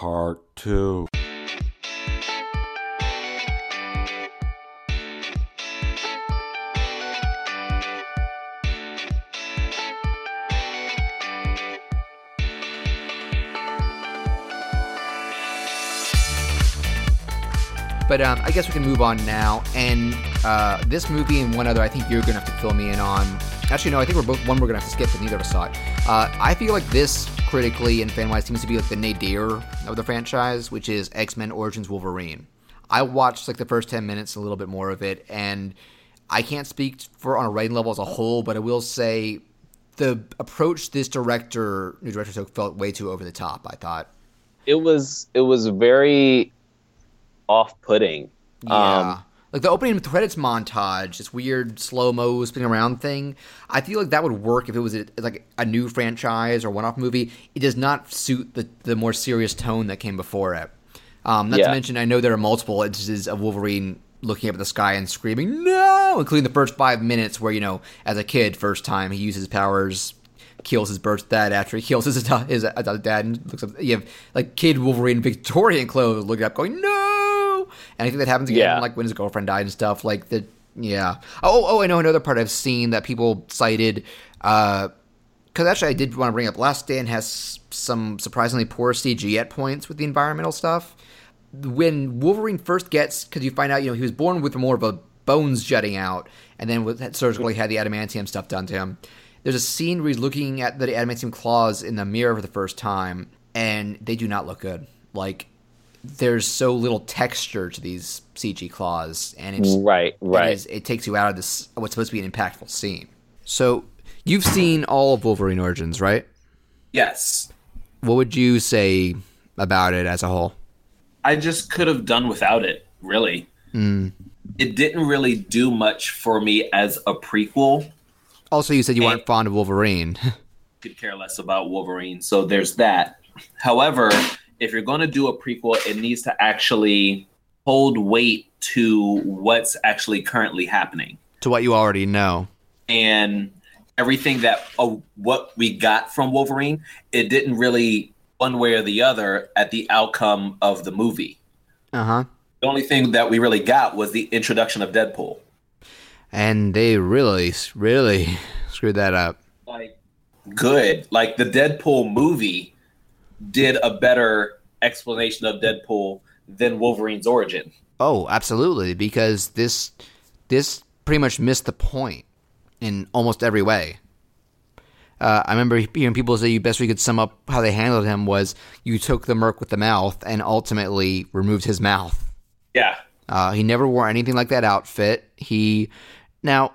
Part 2. But um, I guess we can move on now. And uh, this movie and one other, I think you're gonna have to fill me in on. Actually, no, I think we're both one we're gonna have to skip, but neither of us saw it. Uh, I feel like this critically and fan wise seems to be like the nadir of the franchise, which is X Men Origins Wolverine. I watched like the first ten minutes, a little bit more of it, and I can't speak for on a writing level as a whole, but I will say the approach this director, new director took, felt way too over the top. I thought. It was it was very off-putting. Yeah. Um, like the opening credits montage, this weird slow mo spinning around thing. I feel like that would work if it was a, like a new franchise or one off movie. It does not suit the the more serious tone that came before it. Um, not to mention, I know there are multiple instances of Wolverine looking up at the sky and screaming "No!" including the first five minutes where you know, as a kid, first time he uses his powers, kills his birth dad after he kills his adult, his adult dad, and looks up. You have like kid Wolverine Victorian clothes looking up, going "No!" And I think that happens again, Yeah. like when his girlfriend died and stuff. Like the yeah. Oh, oh, I know another part I've seen that people cited. Uh, because actually, I did want to bring up. Last Stand has some surprisingly poor CG at points with the environmental stuff. When Wolverine first gets, because you find out, you know, he was born with more of a bones jutting out, and then with surgically had the adamantium stuff done to him. There's a scene where he's looking at the adamantium claws in the mirror for the first time, and they do not look good. Like there's so little texture to these CG claws, and it's right, right. it, is, it takes you out of this what's supposed to be an impactful scene. So you've seen all of Wolverine Origins, right? Yes. What would you say about it as a whole? I just could have done without it, really. Mm. It didn't really do much for me as a prequel. Also, you said you Hey. weren't fond of Wolverine. Could care less about Wolverine, so there's that. However, if you're going to do a prequel, it needs to actually hold weight to what's actually currently happening. to what you already know. and everything that uh, what we got from Wolverine, it didn't really one way or the other at the outcome of the movie. Uh huh. The only thing that we really got was the introduction of Deadpool. And they really, really screwed that up. Like good, like the Deadpool movie did a better explanation of Deadpool than Wolverine's origin. Oh, absolutely, because this this pretty much missed the point in almost every way. Uh, I remember hearing people say you best we could sum up how they handled him was you took the merc with the mouth and ultimately removed his mouth. Yeah. Uh, he never wore anything like that outfit. He now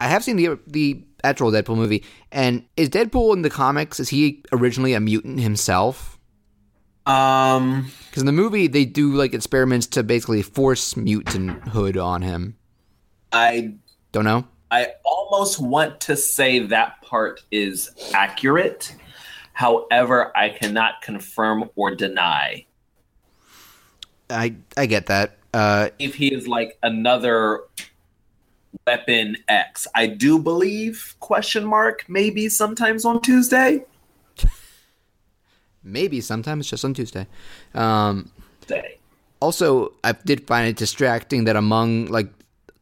I have seen the the actual Deadpool movie, and is Deadpool in the comics? Is he originally a mutant himself? Um Because in the movie they do like experiments to basically force mutanthood on him. I Don't know. I almost want to say that part is accurate. However, I cannot confirm or deny. I I get that. Uh, If he is like another weapon X, I do believe question mark maybe sometimes on Tuesday. maybe sometimes just on Tuesday. Um, Day. also, I did find it distracting that among like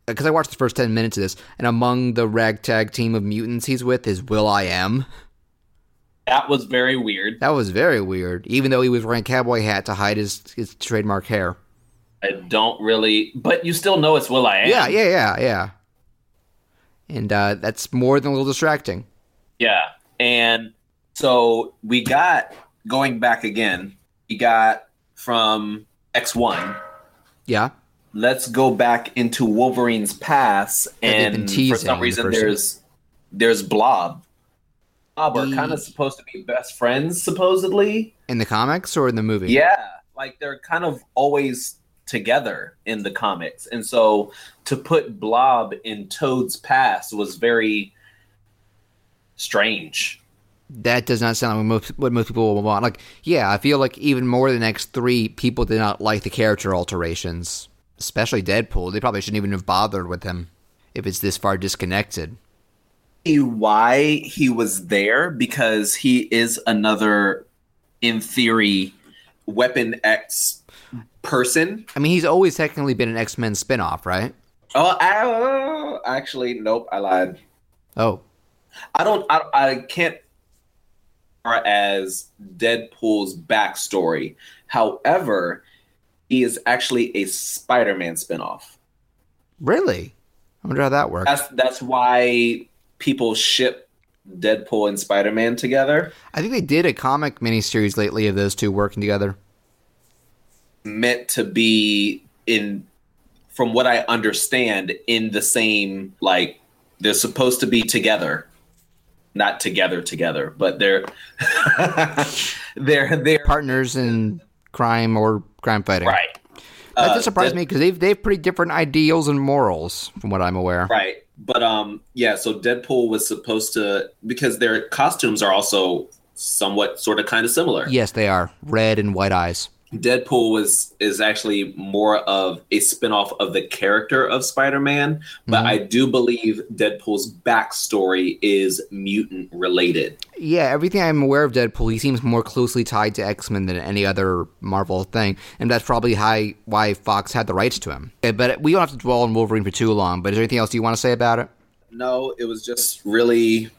because I watched the first ten minutes of this, and among the ragtag team of mutants he's with is will.i.am. That was very weird. That was very weird, even though he was wearing a cowboy hat to hide his his trademark hair. I don't really, but you still know it's will.i.am. Yeah, yeah, yeah, yeah. And uh, that's more than a little distracting. Yeah. And so we got going back again. We got from X1 Yeah. let's go back into Wolverine's past, and for some reason first there's there's Blob. Blob are kind of supposed to be best friends, supposedly. In the comics or in the movie? Yeah, like they're kind of always together in the comics, and so to put Blob in Toad's past was very strange. That does not sound like what most, what most people will want. Like, yeah, I feel like even more than X three, people did not like the character alterations, especially Deadpool. They probably shouldn't even have bothered with him if it's this far disconnected. why he was there because he is another, in theory, Weapon X person. I mean, he's always technically been an X Men spinoff, right? Oh, I, uh, actually, nope, I lied. Oh, I don't. I, I can't. As Deadpool's backstory, however, he is actually a Spider-Man spinoff. really? I wonder how that works. That's that's why people ship Deadpool and Spider-Man together. I think they did a comic miniseries lately of those two working together. Meant to be in, from what I understand, in the same like they're supposed to be together, not together together, but they're they're they're Partners in crime or crime fighting. right. That Uh, just surprised me because they've they have pretty different ideals and morals, from what I'm aware. Right. But um yeah, so Deadpool was supposed to because their costumes are also somewhat sort of kind of similar. Yes, they are red and white eyes. Deadpool was is actually more of a spin-off of the character of Spider-Man, but Mhm. I do believe Deadpool's backstory is mutant related. Yeah, everything I'm aware of Deadpool, he seems more closely tied to X Men than any other Marvel thing, and that's probably how, why Fox had the rights to him. Okay, but we don't have to dwell on Wolverine for too long. But is there anything else you want to say about it? No, it was just really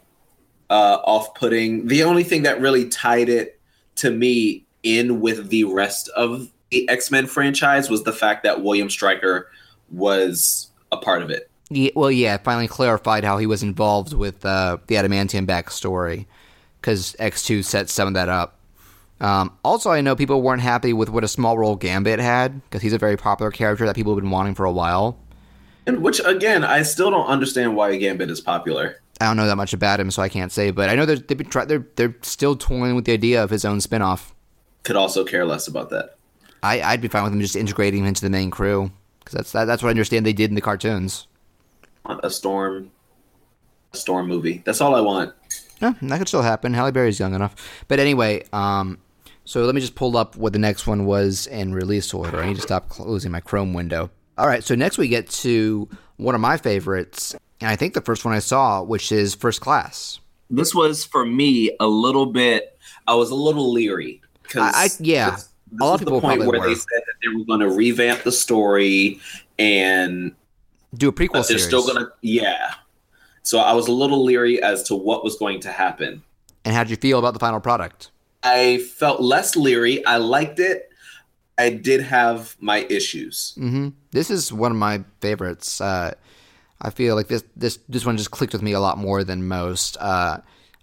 uh, off-putting. The only thing that really tied it to me in with the rest of the X-Men franchise was the fact that William Stryker was a part of it. Yeah, well, yeah, finally clarified how he was involved with uh, the Adamantium backstory because X2 set some of that up. Um, also, I know people weren't happy with what a small role Gambit had because he's a very popular character that people have been wanting for a while. And which again, I still don't understand why Gambit is popular. I don't know that much about him, so I can't say. But I know they're, they've been try- they're they're still toying with the idea of his own spinoff. Could also care less about that. I, I'd be fine with them just integrating him into the main crew because that's that, that's what I understand they did in the cartoons. A storm, a storm movie. That's all I want. Yeah, that could still happen. Halle Berry's young enough. But anyway, um, so let me just pull up what the next one was in release order. I need to stop closing my Chrome window. All right, so next we get to one of my favorites, and I think the first one I saw, which is First Class. This was for me a little bit. I was a little leery because I- I- yeah. This, A lot of the point where were. they said that they were going to revamp the story and Do a prequel they're series. still gonna yeah so i was a little leery as to what was going to happen And how did you feel about the final product? i felt less leery i liked it i did have my issues hmm This is one of my favorites. Uh, I feel like this this this one just clicked with me a lot more than most. Uh,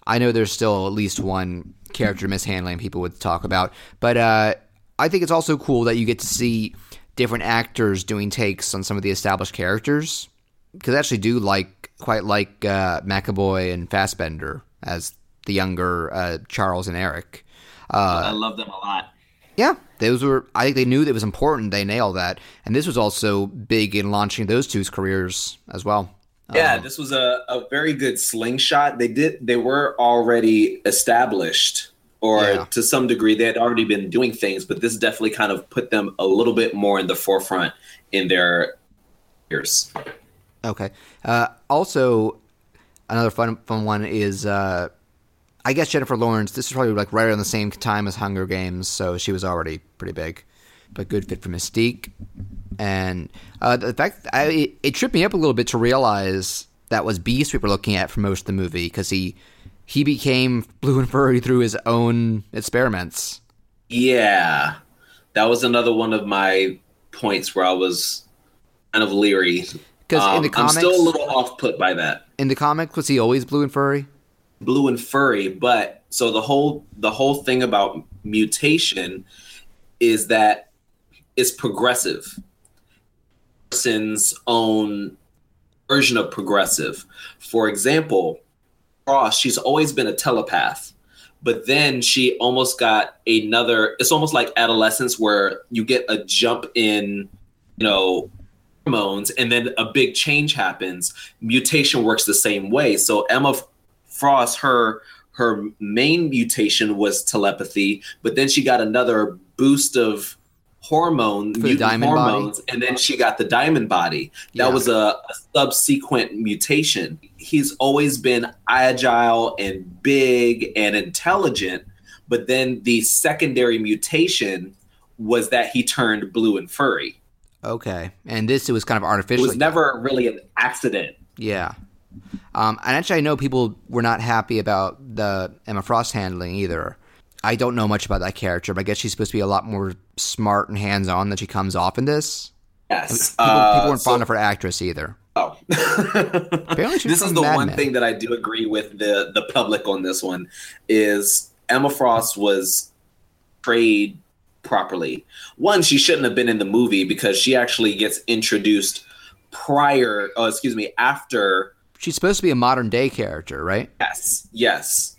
I know there's still at least one character mishandling people would talk about, but uh, I think it's also cool that you get to see different actors doing takes on some of the established characters. Because I actually do like quite like uh, McAvoy and Fassbender as the younger uh, Charles and Eric. i love them a lot Yeah, those were. I think they knew that it was important. They nailed that, and this was also big in launching those two's careers as well. Yeah Um, this was a, a very good slingshot they did they were already established or Yeah. to some degree they had already been doing things but this definitely kind of put them a little bit more in the forefront in their years okay. Uh, also, another fun fun one is, uh, I guess Jennifer Lawrence. This is probably like right around the same time as Hunger Games, so she was already pretty big, but good fit for Mystique. And uh, the fact I, it, tripped me up a little bit to realize that was Beast we were looking at for most of the movie because he he became blue and furry through his own experiments. Yeah, that was another one of my points where I was kind of leery. Because in Um, the comics, I'm still a little off put by that. in the comic, was he always blue and furry? Blue and furry, but so the whole the whole thing about mutation is that it's progressive. Person's own version of progressive. For example, Frost, she's always been a telepath. But then she almost got another it's almost like adolescence where you get a jump in, you know, hormones and then a big change happens. Mutation works the same way. So Emma Frost, her her main mutation was telepathy, but then she got another boost of hormone the mutant diamond body? hormones, and then she got the diamond body. That Yeah. was a, a subsequent mutation. He's always been agile and big and intelligent, but then the secondary mutation was that he turned blue and furry. Okay, and this it was kind of artificial. It was never really an accident. Yeah. Um, and actually, I know people were not happy about the Emma Frost handling either. I don't know much about that character, but I guess she's supposed to be a lot more smart and hands on than she comes off in this. Yes, People, Uh, people weren't so- fond of her actress either. Oh. Apparently she's this is the Mad one Men. thing that I do agree with the the public on this one is Emma Frost was portrayed properly. One, she shouldn't have been in the movie because she actually gets introduced prior, oh, excuse me, after. She's supposed to be a modern day character, right? Yes, yes.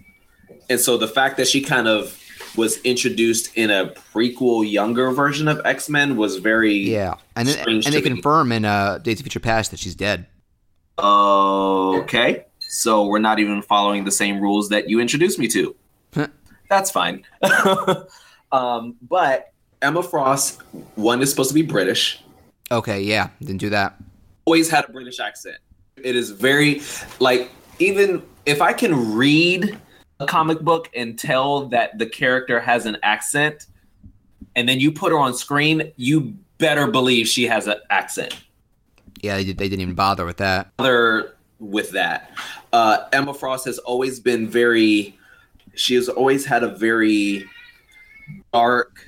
And so the fact that she kind of was introduced in a prequel, younger version of X Men was very Yeah. And then, and they me. confirm in uh, Days of Future Past that she's dead. Okay. So we're not even following the same rules that you introduced me to. That's fine. um, but Emma Frost, one is supposed to be British, Okay, yeah, didn't do that. always had a British accent. It is very, like, even if I can read a comic book and tell that the character has an accent, and then you put her on screen, you better believe she has an accent. Yeah, they, they didn't even bother with that. bother with that. Uh, Emma Frost has always been very. She has always had a very dark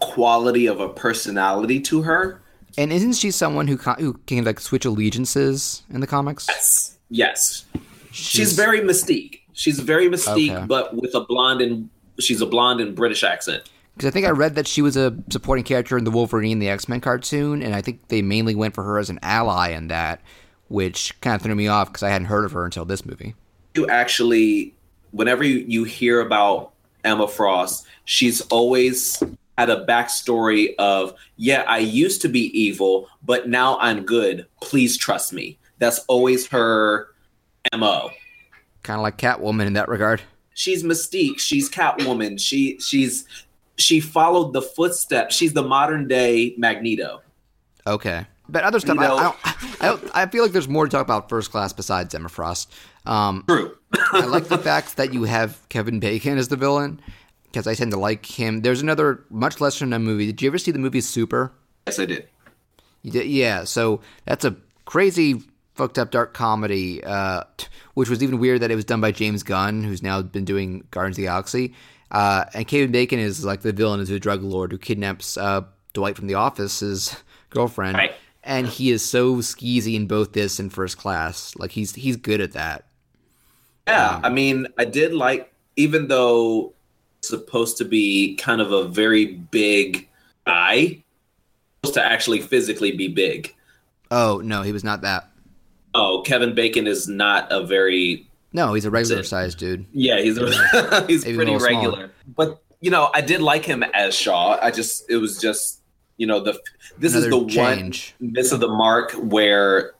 quality of a personality to her. And isn't she someone who co- who can like switch allegiances in the comics? Yes, yes. She's, very mystique. She's very mystique, Okay. but with a blonde and she's a blonde and British accent. Because I think I read that she was a supporting character in the Wolverine the X Men cartoon, and I think they mainly went for her as an ally in that, which kind of threw me off because I hadn't heard of her until this movie. you actually whenever you, you hear about emma frost she's always had a backstory of yeah i used to be evil but now i'm good please trust me that's always her mo Kind of like Catwoman in that regard. she's mystique she's catwoman she she's she followed the footsteps she's the modern day magneto Okay, but other stuff, You I, know- I, don't, I, I feel like there's more to talk about First Class besides Emma Frost. Um, true I like the fact that you have Kevin Bacon as the villain because I tend to like him. There's another much lesser known movie. Did you ever see the movie Super? yes i did You did, yeah. So that's a crazy, fucked up, dark comedy, uh, t- which was even weird that it was done by James Gunn, who's now been doing Guardians of the Galaxy. Uh, and Kevin Bacon is like the villain, is a drug lord who kidnaps uh, Dwight from The Office's girlfriend, Right. and he is so skeezy in both this and First Class. Like he's he's good at that. Yeah, I mean, I did like, even though supposed to be kind of a very big guy, supposed to actually physically be big. Oh no, he was not that. Oh, Kevin Bacon is not a very No, he's a regular sized dude. yeah, he's a, he's pretty little smaller. regular. But you know, I did like him as Shaw. I just it was just you know the this is the change. one miss of the mark where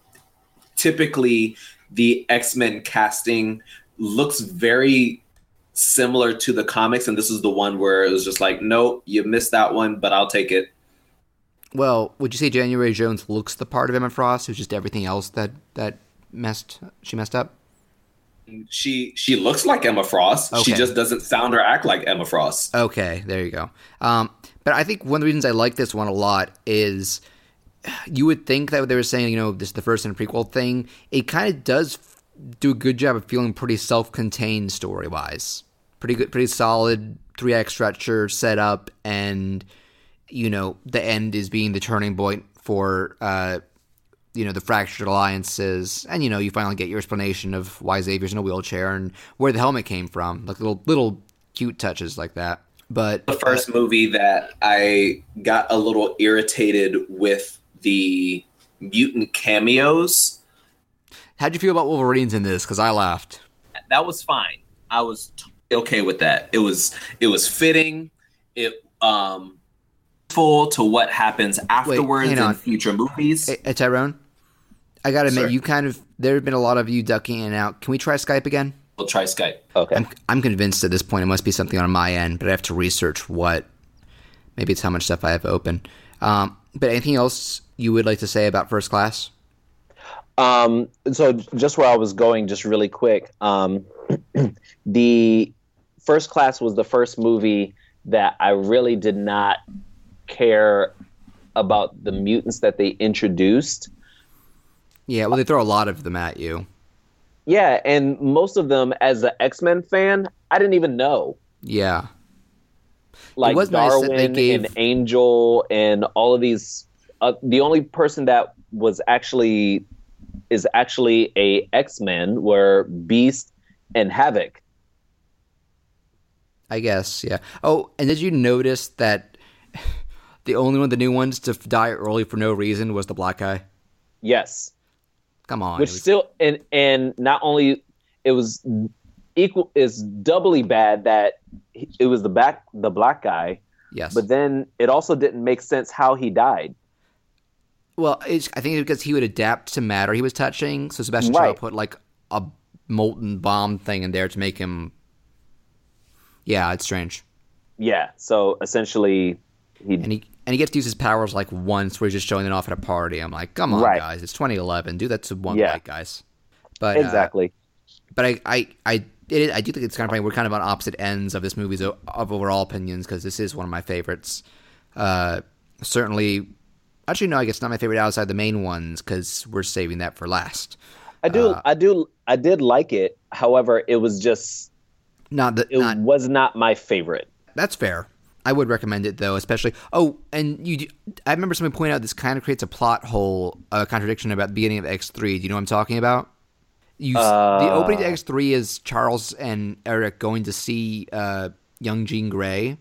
typically the X Men casting looks very similar to the comics, and this is the one where it was just like, nope, you missed that one, but I'll take it. Well, would you say January Jones looks the part of Emma Frost? Who's just everything else that that messed she messed up? She she looks like Emma Frost. She just doesn't sound or act like Emma Frost. Okay, there you go. Um, but I think one of the reasons I like this one a lot is you would think that they were saying, you know, this is the first and prequel thing. It kind of does do a good job of feeling pretty self-contained story-wise. Pretty good, pretty solid three act structure set up, and you know the end is being the turning point for uh, you know the fractured alliances, and you know you finally get your explanation of why Xavier's in a wheelchair and where the helmet came from, like little little cute touches like that. But the first movie that I got a little irritated with the mutant cameos. how'd you feel about Wolverines in this? Because I laughed. That was fine. I was totally okay with that. It was it was fitting. It um to what happens afterwards hang in future movies. Hey, hey, Tyrone, I gotta admit, Sir. you kind of there have been a lot of you ducking in and out. Can we try Skype again? we'll try Skype. Okay. I'm I'm convinced at this point it must be something on my end, but I have to research what. Maybe it's how much stuff I have open. Um, but anything else you would like to say about First Class? Um, so just where I was going, just really quick, um, the First Class was the first movie that I really did not care about the mutants that they introduced. Yeah, well, they throw a lot of them at you. Yeah, and most of them, as an X Men fan, I didn't even know. Yeah, Like was nice Darwin they gave- and Angel and all of these. Uh, the only person that was actually is actually a X Men were Beast and Havoc. I guess. Yeah. Oh, and did you notice that the only one of the new ones to die early for no reason was the black guy? Yes. Come on. which was- still and and not only it was equal is doubly bad that it was the back the black guy yes. but then it also didn't make sense how he died Well, it's, I think it's because he would adapt to matter he was touching. So Sebastian Right. Shaw put like a molten bomb thing in there to make him. Yeah, it's strange. yeah so essentially he he and he gets to use his powers like once, where he's just showing it off at a party. I'm like, come on, Right. guys, it's 2011. Do that to one Yeah. white guys. But uh, exactly but I I I it, I do think it's kind of funny. We're kind of on opposite ends of this movie's of overall opinions because this is one of my favorites. Uh, certainly, actually, no, I guess not my favorite outside the main ones because we're saving that for last. i do uh, i do i did like it however it was just Not the it not was not my favorite That's fair. I would recommend it though, especially. Oh, and you, I remember somebody pointed out this kind of creates a plot hole, a contradiction about the beginning of X three. Do you know what I'm talking about? You, s the Uh. opening to X three is Charles and Eric going to see uh, young Jean Grey,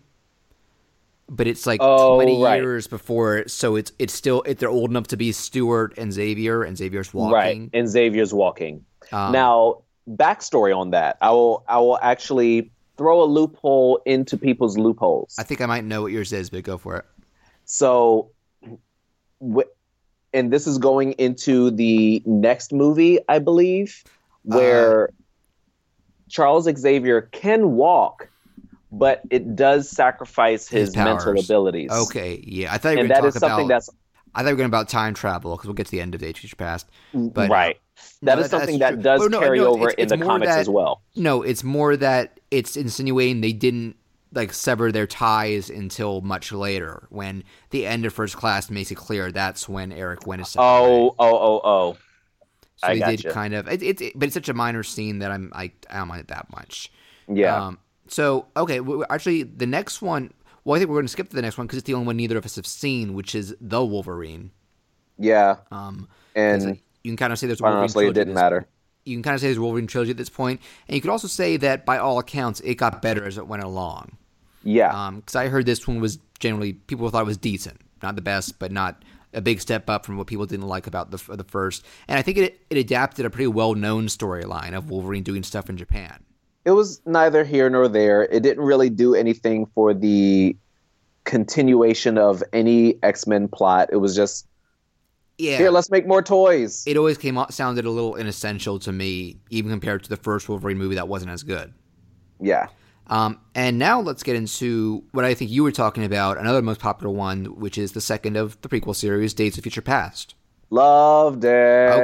but it's like Oh, 20 right. years before, so it's it's still it, they're old enough to be Stewart and Xavier, and Xavier's walking. right and xavier's walking Um, now backstory on that i will i will actually throw a loophole into people's loopholes I think I might know what yours is, but go for it. So, wh- and this is going into the next movie, I believe, Uh, where Charles Xavier can walk, but it does sacrifice His his, mental abilities. Okay, yeah, I thought you were and going that to is something about. that's I thought we were going about time travel because we'll get to the end of Days of Future Past. But, uh, right. That No, is that- something that does no, carry no, over it's- in it's the comics that- as well. No, it's more that it's insinuating they didn't like sever their ties until much later when the end of First Class makes it clear that's when Eric went separate Oh, oh, oh, oh. so I they did kind of. It, it's it, but it's such a minor scene that I'm I, I don't mind it that much. Yeah. Um, so okay, w- actually, the next one. Well, I think we're going to skip to the next one because it's the only one neither of us have seen, which is the Wolverine. yeah. Um, And you can kind of say there's a Wolverine honestly, it didn't matter. you can kind of say there's a Wolverine trilogy at this point, and you could also say that by all accounts, it got better as it went along. Yeah. Because I heard this one was generally people thought it was decent, not the best, but not a big step up from what people didn't like about the the first. And I think it it adapted a pretty well known storyline of Wolverine doing stuff in Japan. It was neither here nor there. It didn't really do anything for the continuation of any X Men plot. It was just Yeah, here, let's make more toys. it always came out sounded a little inessential to me, even compared to the first Wolverine movie that wasn't as good. yeah, Um, and now let's get into what I think you were talking about, another most popular one, which is the second of the prequel series, Days of Future Past. loved it.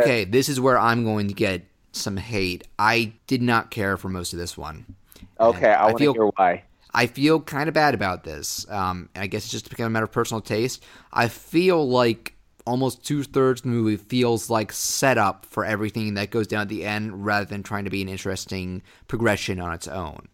Okay, this is where I'm going to get some hate. I did not care for most of this one. okay, I I feel- hear why. I feel kind of bad about this. Um, I guess it's just become a matter of personal taste. I feel like almost two thirds of the movie feels like setup for everything that goes down at the end rather than trying to be an interesting progression on its own.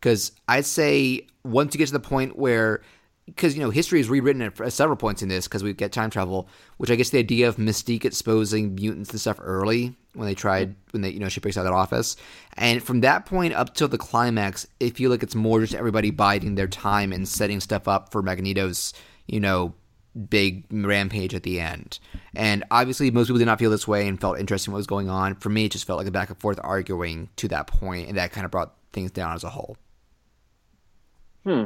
Because I'd say once you get to the point where, because, you know, history is rewritten at at several points in this because we get time travel, which I guess the idea of Mystique exposing mutants and stuff early when they tried, when they, you know, she breaks out of that office. And from that point up till the climax, I feel like it's more just everybody biding their time and setting stuff up for Magneto's, you know, big rampage at the end. And obviously, most people did not feel this way and felt interested in what was going on. For me, it just felt like a back and forth arguing to that point, and that kind of brought things down as a whole. Hmm.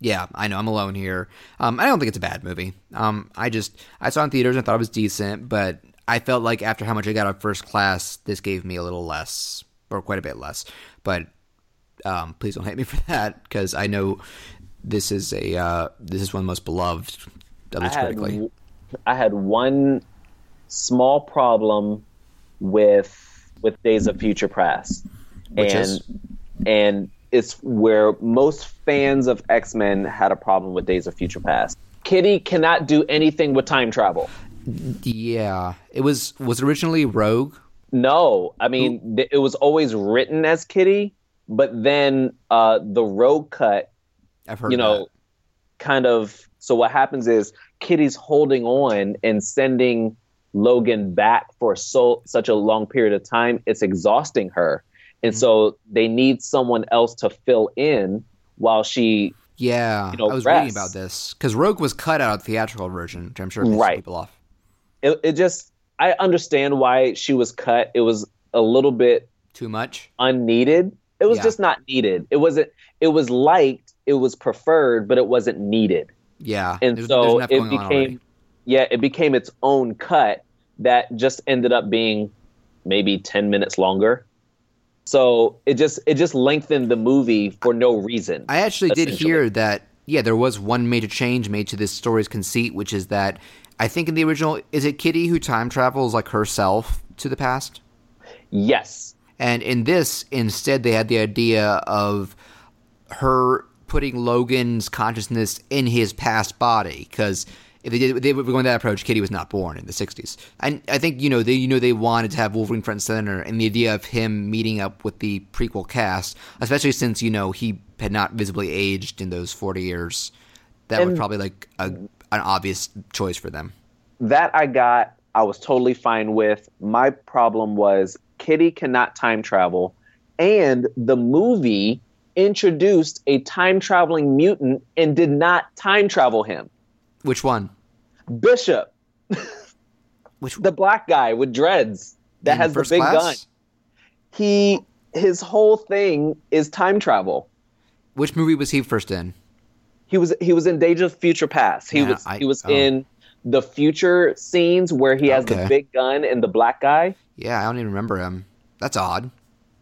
Yeah, I know I'm alone here. Um, I don't think it's a bad movie. Um, I just I saw it in theaters and I thought it was decent, but I felt like after how much I got on first class, this gave me a little less, or quite a bit less. But um, please don't hate me for that because I know this is a uh, this is one of the most beloved, at I least had, critically. I had one small problem with with Days of Future Past, Which and is? and is where most fans of X Men had a problem with Days of Future Past. Kitty cannot do anything with time travel. Yeah, it was was originally Rogue. No, I mean th- it was always written as Kitty, but then uh, the Rogue cut, I've heard. you know, that. kind of. So what happens is Kitty's holding on and sending Logan back for so such a long period of time. It's exhausting her, and Mm-hmm. so they need someone else to fill in while she yeah, you know, I was reading about this because Rogue was cut out of the theatrical version, which I'm sure pissed Right. people off. It, it just I understand why she was cut. It was a little bit Too much. unneeded. It was Yeah. just not needed. It wasn't. It was liked. It was preferred, but it wasn't needed. Yeah, And there's, so there's it going on already. became, yeah, it became its own cut that just ended up being maybe ten minutes longer. So it just it just lengthened the movie for no reason. I actually did hear that. Yeah, there was one major change made to this story's conceit, which is that I think in the original, is it Kitty who time travels like herself to the past? yes, And in this, instead, they had the idea of her putting Logan's consciousness in his past body because if they did, they were going that approach. Kitty was not born in the '60s, and I think you know they you know they wanted to have Wolverine front and center, and the idea of him meeting up with the prequel cast, especially since you know he had not visibly aged in those 40 years, that was And- probably like a, an obvious choice for them. that I got. I was totally fine with. My problem was Kitty cannot time travel, and the movie introduced a time traveling mutant and did not time travel him. Which one? Bishop, Which the black guy with dreads that in has the big Class? gun. He his whole thing is time travel. Which movie was he first in? He was he was in Days of Future Past. He Yeah, was I- he was oh. in the future scenes where he has Okay. the big gun and the black guy. Yeah, I don't even remember him. That's odd.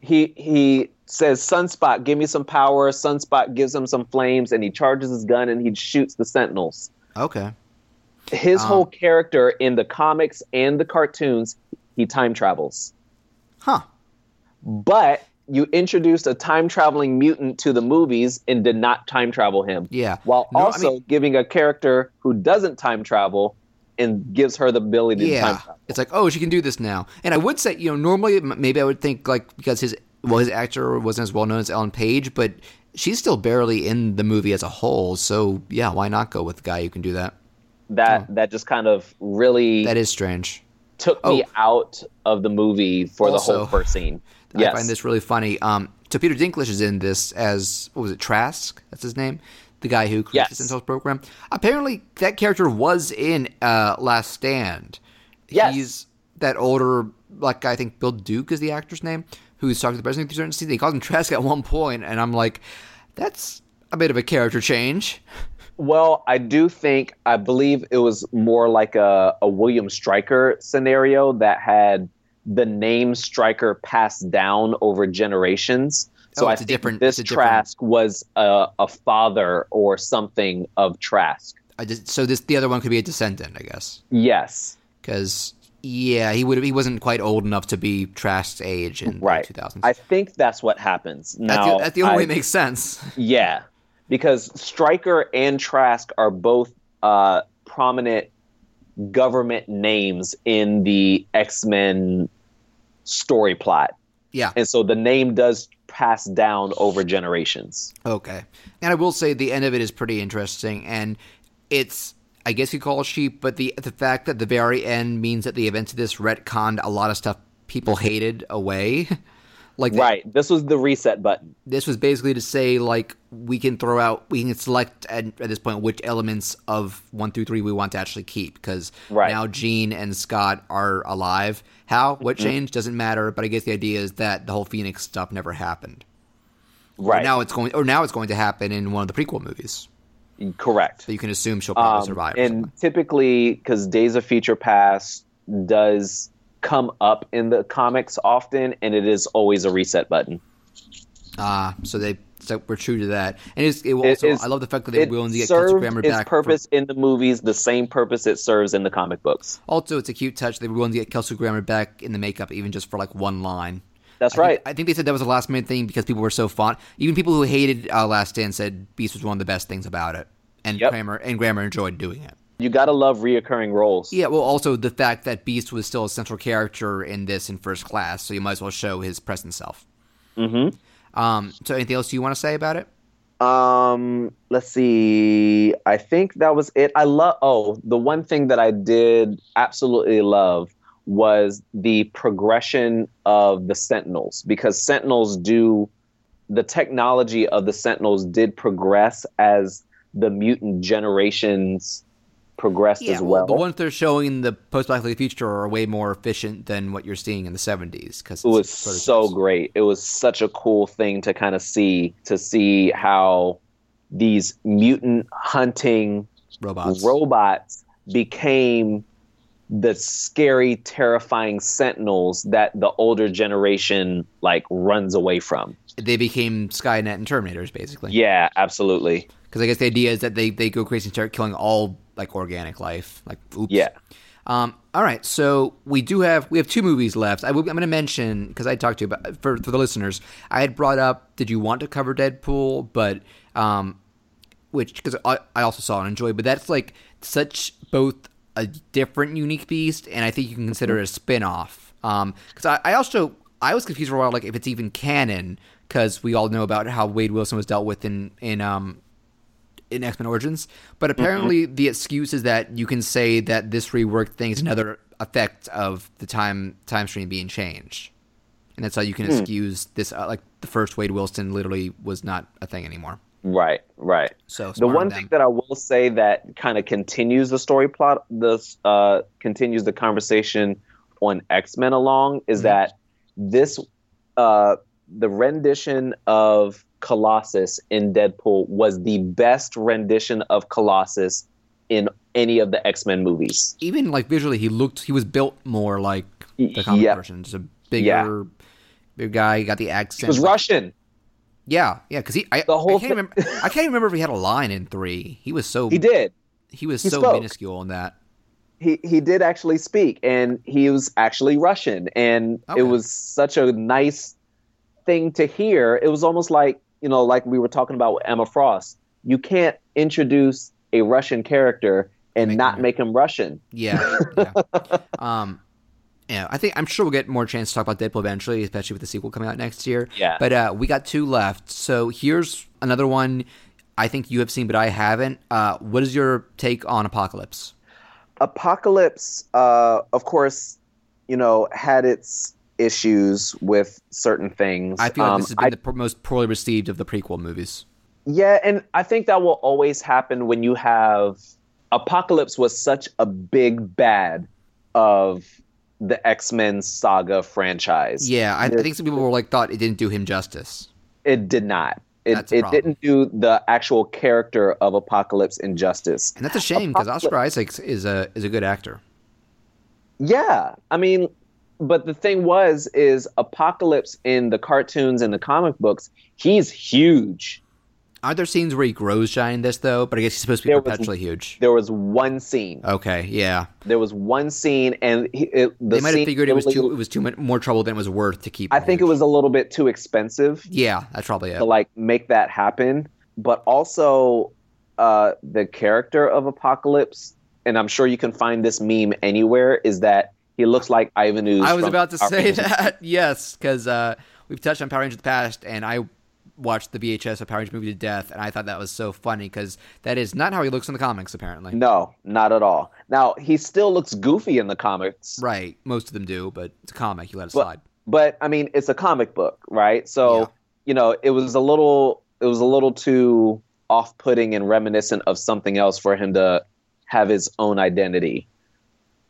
he he says sunspot give me some power sunspot gives him some flames and he charges his gun and he shoots the sentinels Okay. his Um, whole character in the comics and the cartoons he time travels Huh. but you introduced a time traveling mutant to the movies and did not time travel him Yeah. while No, I also mean- giving a character who doesn't time travel and gives her the ability to time Yeah. travel It's like, oh, she can do this now. And I would say, you know, normally maybe I would think like because his well, his actor wasn't as well known as Ellen Page, but she's still barely in the movie as a whole. So yeah, why not go with the guy who can do that? that that just kind of really That is strange. took me Oh. out of the movie for the whole first scene yes I find this really funny. Um, so Peter Dinklage is in this as what was it, Trask? That's his name. The guy who creates Yes. the Sentinels program. Apparently, that character was in uh, Last Stand. Yes. He's that older, like I think Bill Duke is the actor's name, who's talking to the president through certain scenes. They called him Trask at one point, and I'm like, that's a bit of a character change. Well, I do think I believe it was more like a, a William Stryker scenario that had the name Stryker passed down over generations. So Oh, I it's think different- this a different- Trask was a, a father or something of Trask. I just so this the other one could be a descendant, I guess, Yes, because yeah, he would he wasn't quite old enough to be Trask's age in right. the 2000s. I think that's what happens. that's, Now, the, that's the only I- way it makes sense. Yeah, because Stryker and Trask are both uh, prominent government names in the X Men story plot. Yeah. And so the name does pass down over generations. Okay. And I will say the end of it is pretty interesting, and it's I guess you call it sheep, but the the fact that the very end means that the events of this retconned a lot of stuff people hated away. like the- Right. This was the reset button. this was basically to say like we can throw out we can select at, at this point which elements of one through three we want to actually keep because Right. now Jean and Scott are alive. How what Mm-hmm. changed doesn't matter, but I guess the idea is that the whole Phoenix stuff never happened. Or Right. now it's going or now it's going to happen in one of the prequel movies. Correct. So you can assume she'll probably Um, survive. and typically, because Days of Future Past does come up in the comics often, and it is always a reset button. Ah, so they so we're true to that. And it's, it will also is- I love the fact that they're It willing to get Kelsey Grammer its back. purpose in the movies, the same purpose it serves in the comic books. also, it's a cute touch. They were willing to get Kelsey Grammer back in the makeup, even just for like one line. That's I think- right. I think they said that was a last minute thing because people were so fond. Even people who hated uh, Last Stand said Beast was one of the best things about it, and Yep. Kramer and Grammer enjoyed doing it. You gotta love reoccurring roles. Yeah, well, also the fact that Beast was still a central character in this in First Class, so you might as well show his present self. Mm-hmm. Um, so, anything else you want to say about it? Um, let's see. I think that was it. I love. Oh, the one thing that I did absolutely love was the progression of the Sentinels because Sentinels do the technology of the Sentinels did progress as the mutant generations progressed Yeah, as well. the ones they're showing in the post Back to the Future are way more efficient than what you're seeing in the 70s. Because it was so great. It was such a cool thing to kind of see to see how these mutant hunting robots. robots became the scary, terrifying sentinels that the older generation like runs away from. they became Skynet and Terminators, basically. Yeah, absolutely. Because I guess the idea is that they, they go crazy and start killing all like organic life. Like, oops. Yeah. Um, all right, so we do have we have two movies left. I, am going to mention because I talked to you about for for the listeners. I had brought up, did you want to cover Deadpool? But um, which because I, I also saw and enjoyed, but that's like such both a different, unique beast, and I think you can consider it a spin off. Um, because I, I also I was confused for a while, like if it's even canon, because we all know about how Wade Wilson was dealt with in in um in X Men Origins, but apparently the excuse is that you can say that this reworked thing is another effect of the time time stream being changed, and that's how you can excuse this. Uh, like the first Wade Wilson literally was not a thing anymore. Right, right. So The one thing that I will say that kind of continues the story plot, this uh, continues the conversation on X Men along, is Mhm. that this uh, the rendition of Colossus in Deadpool was the best rendition of Colossus in any of the X Men movies. even like visually, he looked he was built more like the comic Yeah, version, just a bigger. Yeah. Big guy, he got the accent. he was Russian. Yeah, yeah, because he, I, The whole I can't remember. I can't remember if he had a line in three. He was so He did. he was He so spoke. minuscule in that. he he did actually speak and he was actually russian and Okay. it was such a nice thing to hear it was almost like you know like we were talking about with emma frost you can't introduce a russian character and Make not him- make him russian Yeah, yeah. um, yeah. I think I'm sure we'll get more chance to talk about Deadpool eventually, especially with the sequel coming out next year. Yeah. But uh, we got two left. So here's another one. I think you have seen, but I haven't. Uh, what is your take on Apocalypse? apocalypse uh of course you know had its issues with certain things I feel like Um, this has been the pr- most poorly received of the prequel movies. Yeah, and I think that will always happen when you have Apocalypse was such a big bad of the X Men saga franchise. Yeah, I, I think some people were like thought it didn't do him justice. It did not. It, it didn't do the actual character of Apocalypse injustice. And that's a shame because Oscar Isaacs is a is a good actor. Yeah, I mean, but the thing was, is Apocalypse in the cartoons and the comic books, he's huge. Aren't there scenes where he grows giant in this though? But I guess he's supposed to be There was- perpetually huge. There was one scene. Okay, yeah. There was one scene, and he, it, the They might have figured it was too it was too much more trouble than it was worth to keep. I think it was a little bit too expensive Yeah, that's probably it. to like make that happen. But also, uh, the character of Apocalypse, and I'm sure you can find this meme anywhere, is that he looks like Ivan Ooze. I was about to Power say Rangers. that. Yes, because uh, we've touched on Power Rangers in the past, and I watched the VHS of Power Rangers movie to death, and I thought that was so funny because that is not how he looks in the comics, apparently. No, not at all. Now he still looks goofy in the comics, Right, most of them do, but it's a comic. You let it But- slide. but I mean it's a comic book, right? So Yeah. you know it was a little it was a little too off-putting and reminiscent of something else for him to have his own identity.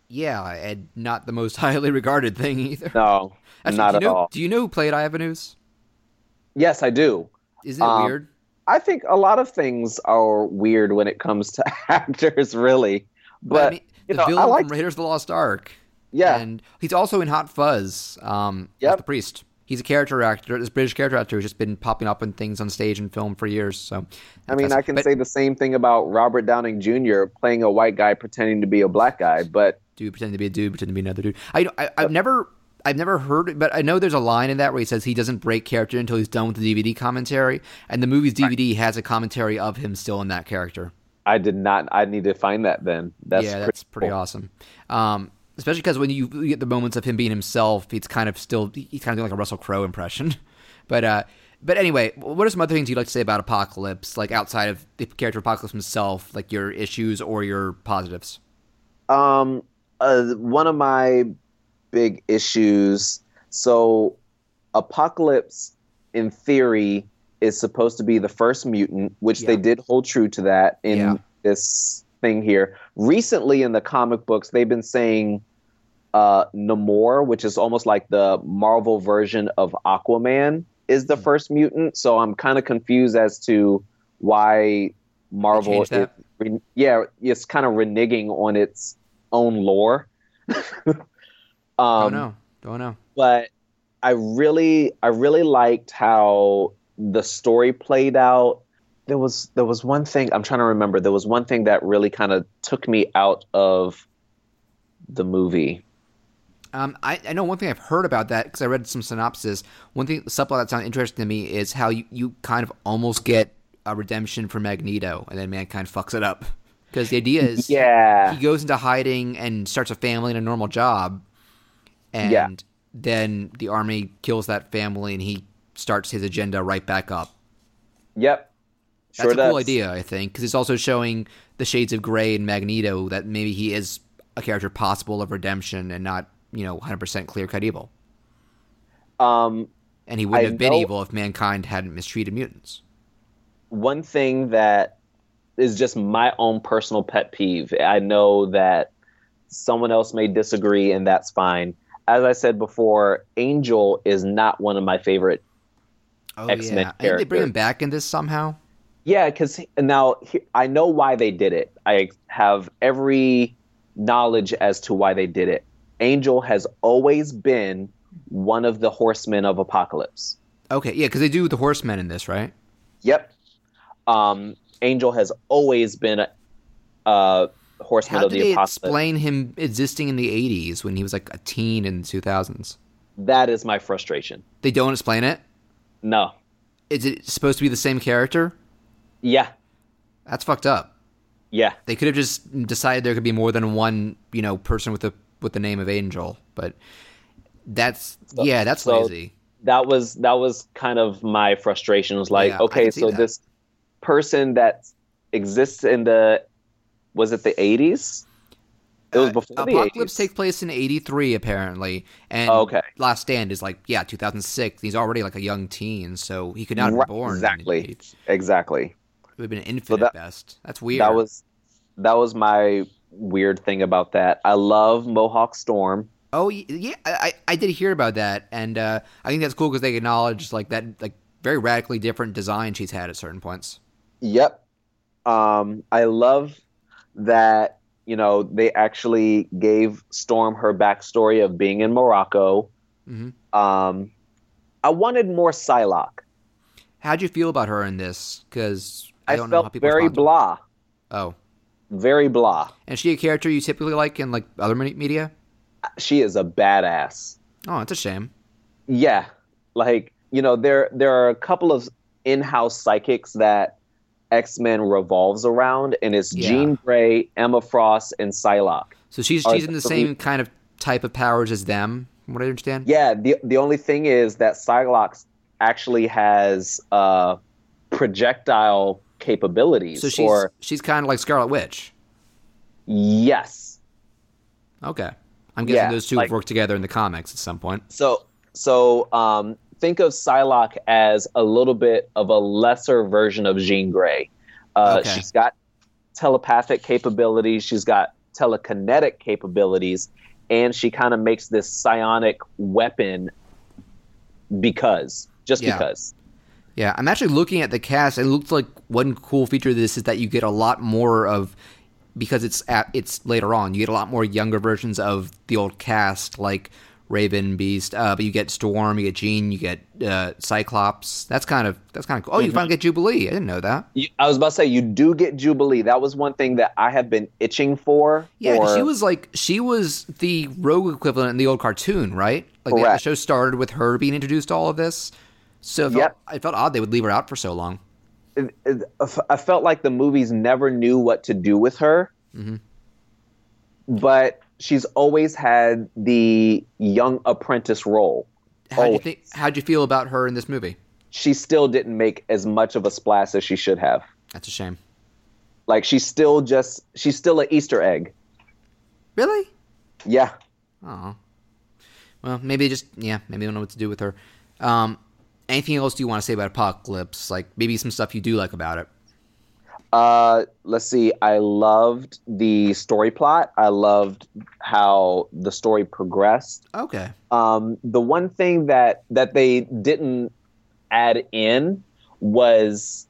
Yeah, and not the most highly regarded thing either. No, Actually, not at you know, all. Do you know who played Ooze? Yes, I do. Isn't it Um, weird? I think a lot of things are weird when it comes to actors, really. But I mean, you the know, I villain like- from Raiders of the Lost Ark. yeah, And he's also in Hot Fuzz um, Yep. the priest. He's a character actor, this British character actor who's just been popping up in things on stage and film for years. So, I mean, I can but say the same thing about Robert Downey Jr. playing a white guy pretending to be a black guy. But dude pretending to be a dude, pretending to be another dude. I, I I've never, I've never heard it, but I know there's a line in that where he says he doesn't break character until he's done with the DVD commentary, and the movie's DVD has a commentary of him still in that character. I did not. I need to find that then. That's yeah, pretty that's pretty cool. awesome. Um, especially because when you you get the moments of him being himself, it's kind of still he's kind of doing like a Russell Crowe impression. but uh, but anyway, what are some other things you'd like to say about Apocalypse, like outside of the character Apocalypse himself, like your issues or your positives? Um, uh, one of my big issues. So, Apocalypse, in theory, is supposed to be the first mutant, which they did hold true to that in Yeah. this thing here. Recently, in the comic books, they've been saying uh, Namor, which is almost like the Marvel version of Aquaman, is the first mutant. So I'm kind of confused as to why Marvel is yeah, it's kind of reneging on its own lore. um, Don't know. Don't know. but I really I really liked how the story played out. There was there was one thing I'm trying to remember. There was one thing that really kind of took me out of the movie. Um, I, I know one thing I've heard about that because I read some synopsis. One thing, subplot that sounded interesting to me is how you, you kind of almost get a redemption for Magneto, and then Mankind fucks it up. Because the idea is, Yeah. he goes into hiding and starts a family and a normal job, and Yeah. then the army kills that family, and he starts his agenda right back up. Yep. That's Sure a cool idea, I think, because it's also showing the shades of gray in Magneto that maybe he is a character possible of redemption and not, you know, 100% clear cut evil. Um, And he wouldn't I have been evil if mankind hadn't mistreated mutants. one thing that is just my own personal pet peeve. I know that someone else may disagree, and that's fine. As I said before, Angel is not one of my favorite. Oh X-Men yeah, I think they bring him back in this somehow. Yeah, because now he, I know why they did it. I have every knowledge as to why they did it. Angel has always been one of the horsemen of Apocalypse. Okay, yeah, because they do the Horsemen in this, right? Yep. Um, Angel has always been a, a horseman How of did the they Apocalypse. explain him existing in the '80s when he was like a teen in the 2000s? That is my frustration. They don't explain it. No. Is it supposed to be the same character? Yeah. That's fucked up. Yeah. They could have just decided there could be more than one, you know, person with the with the name of Angel, but that's yeah, that's so- lazy. That was that was kind of my frustration. Was like, Yeah, okay, so that. this person that exists in the was it the eighties? It was Uh, before the Apocalypse 80s. takes place in '83 apparently, and Oh, okay. Last Stand is like yeah, 2006. He's already like a young teen, so he could not have Right, been born. exactly. the 80s. Exactly. It would have been an infant that- best. That's weird. That was that was my weird thing about that. I love Mohawk Storm. Oh yeah, I, I I did hear about that, and uh, I think that's cool because they acknowledge like that like very radically different design she's had at certain points. Yep. Um, I love that, you know, they actually gave Storm her backstory of being in Morocco. hmm Um, I wanted more Psylocke. How'd you feel about her in this? Because I I, don't know how people very respond to her. blah. Oh, Very blah. and is she a character you typically like in like other media? She is a badass. Oh, it's a shame. Yeah. Like, you know, there there are a couple of in-house psychics that X-Men revolves around, and it's Yeah. Jean Grey, Emma Frost, and Psylocke. So she's she's in the the same kind of type of powers as them. From what I understand. Yeah, the the only thing is that Psylocke actually has uh, projectile capabilities. So she's or she's kind of like Scarlet Witch. yes, Okay, I'm guessing Yeah, those two like- work together in the comics at some point. so so um, think of Psylocke as a little bit of a lesser version of Jean Grey. Uh, Okay. She's got telepathic capabilities. She's got telekinetic capabilities, and she kind of makes this psionic weapon because just Yeah. because. Yeah, I'm actually looking at the cast. It looks like one cool feature of this is that you get a lot more of because it's at, it's later on. You get a lot more younger versions of the old cast, like Raven, Beast. Uh, but you get Storm, you get Jean, you get uh, Cyclops. That's kind of that's kind of cool. Oh, you Mm-hmm. finally get Jubilee. I didn't know that. You, I was about to say you do get Jubilee. That was one thing that I have been itching for. Yeah, for- she was like she was the rogue equivalent in the old cartoon, right? Like the, the show started with her being introduced to all of this. So it felt, Yep. I felt odd they would leave her out for so long. it- it- I felt like the movies never knew what to do with her. Mhm. But she's always had the young apprentice role. How do you think, how'd you feel about her in this movie? She still didn't make as much of a splash as she should have. That's a shame. Like she's still just she's still an Easter egg. Really? Yeah. Oh. Well, maybe just yeah, maybe I don't know what to do with her. Um, anything else do you want to say about Apocalypse? Like maybe some stuff you do like about it. Uh, let's see. I loved the story plot. I loved how the story progressed. Okay. Um, the one thing that that they didn't add in was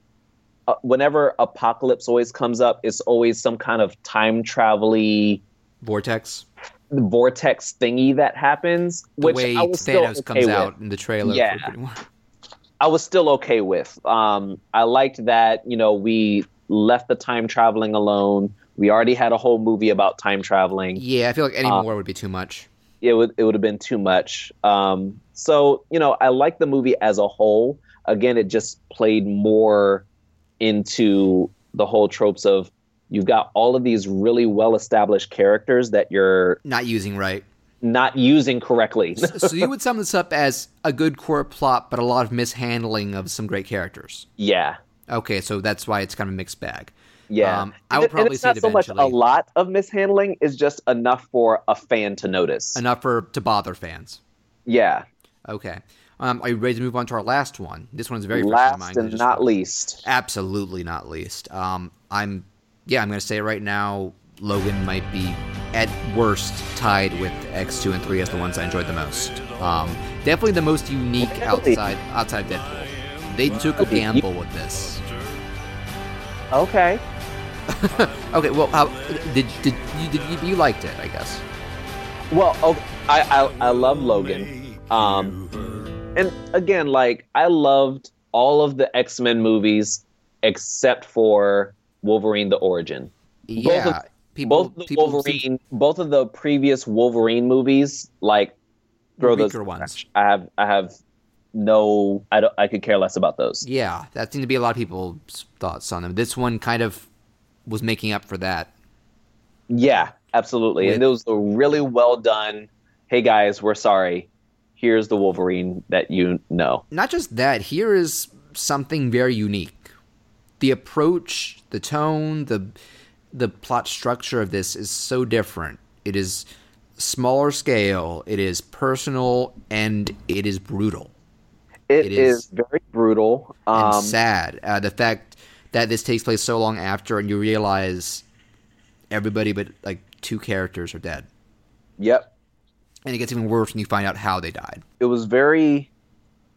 uh, whenever apocalypse always comes up, it's always some kind of time travel-y Vortex. vortex thingy that happens. The which way I was still Thanos okay comes with. out in the trailer. Yeah. I was still okay with. Um, I liked that you know we left the time traveling alone. We already had a whole movie about time traveling. Yeah, I feel like any Uh, more would be too much. It would it would have been too much. Um, so you know I like the movie as a whole. Again, it just played more into the whole tropes of you've got all of these really well established characters that you're Not using right. not using correctly. so you would sum this up as a good core plot, but a lot of mishandling of some great characters. yeah. Okay, so that's why it's kind of a mixed bag. Yeah, Um, I would it- and probably it's see not it so much a lot of mishandling; is just enough for a fan to notice. Enough for to bother fans. yeah, Okay. Um, are you ready to move on to our last one? This one's very fresh in last mind. 'cause I and not least. Absolutely not least. Um, I'm, yeah, I'm going to say it right now. Logan might be, at worst, tied with X two and three as the ones I enjoyed the most. Um, definitely the most unique outside outside Deadpool. They took a gamble with this. Okay. Okay, well, how did did you did you, you liked it? I guess. Well, okay, I, I I love Logan. Um, and again, like I loved all of the X Men movies except for Wolverine: The Origin. Yeah, of- people both the people Wolverine, both of the previous Wolverine movies, like throw those. ones. I have I have no. I don't. I could care less about those. Yeah, that seemed to be a lot of people's thoughts on them. This one kind of was making up for that. Yeah, absolutely. With- and it was a really well done. Hey guys, we're sorry. Here's the Wolverine that you know. not just that, here is something very unique. The approach, the tone, the the plot structure of this is so different. It is smaller scale, it is personal, and it is brutal It It is, is. very brutal. and Um, sad. Uh, the fact that this takes place so long after, and you realize everybody but like two characters are dead, yep. and it gets even worse when you find out how they died. It was very.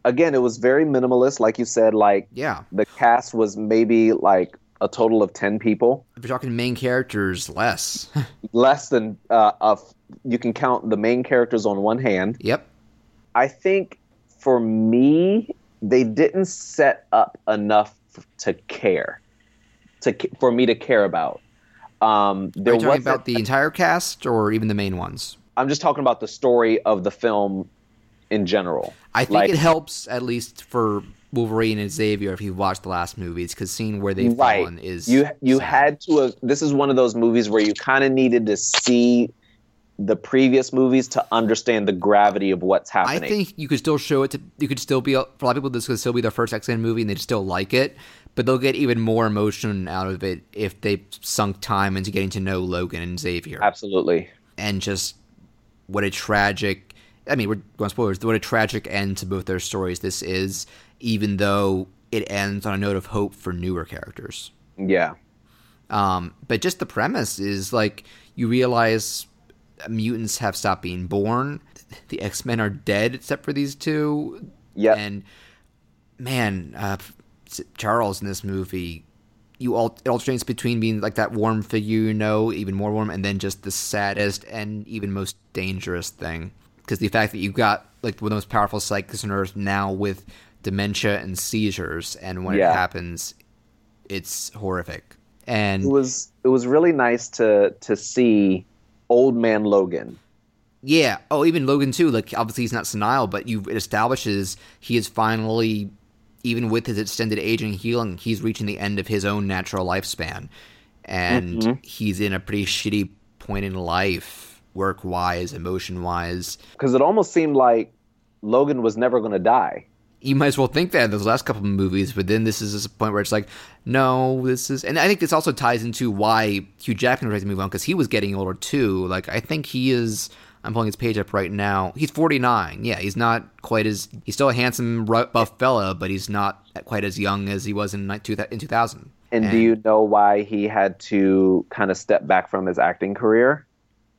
Again, it was very minimalist, like you said. Like Yeah, the cast was maybe like a total of ten people, if you're talking main characters, less. less than uh, of. You can count the main characters on one hand. yep. I think for me, they didn't set up enough to care, to for me to care about. Um, there Are you talking about the entire cast or even the main ones? I'm just talking about the story of the film in general. I think Like- it helps at least for Wolverine and Xavier if you've watched the last movies because seeing where they've Right. fallen is You you sad. had to. Have, this is one of those movies where you kind of needed to see the previous movies to understand the gravity of what's happening. I think you could still show it to. You could still be for a lot of people. This could still be their first X Men movie, and they'd still like it. But they'll get even more emotion out of it if they sunk time into getting to know Logan and Xavier, Absolutely. and just what a tragic. I mean, we're going spoilers. What a tragic end to both their stories this is, even though it ends on a note of hope for newer characters. Yeah. Um, but just the premise is like you realize mutants have stopped being born. The X Men are dead except for these two. Yeah. And man, uh, Charles in this movie, you all it alternates between being like that warm figure you know, even more warm, and then just the saddest and even most dangerous thing. because the fact that you got like one of the most powerful psychics on Earth now with dementia and seizures, and when Yeah. it happens, it's horrific. And It was it was really nice to to see old man Logan. Yeah. Oh, even Logan too. Like obviously he's not senile, but you it establishes he is finally, even with his extended aging and healing, he's reaching the end of his own natural lifespan, and Mhm. he's in a pretty shitty point in life, work wise, emotion wise. Because it almost seemed like Logan was never going to die. You might as well think that in those last couple of movies, but then this is a point where it's like, no, this is, and I think this also ties into why Hugh Jackman was ready to move on because he was getting older too. Like I think he is. I'm pulling his page up right now. He's 49. Yeah, he's not quite as he's still a handsome buff fella, but he's not quite as young as he was in ni- two thou- in 2000. And, do you know why he had to kind of step back from his acting career?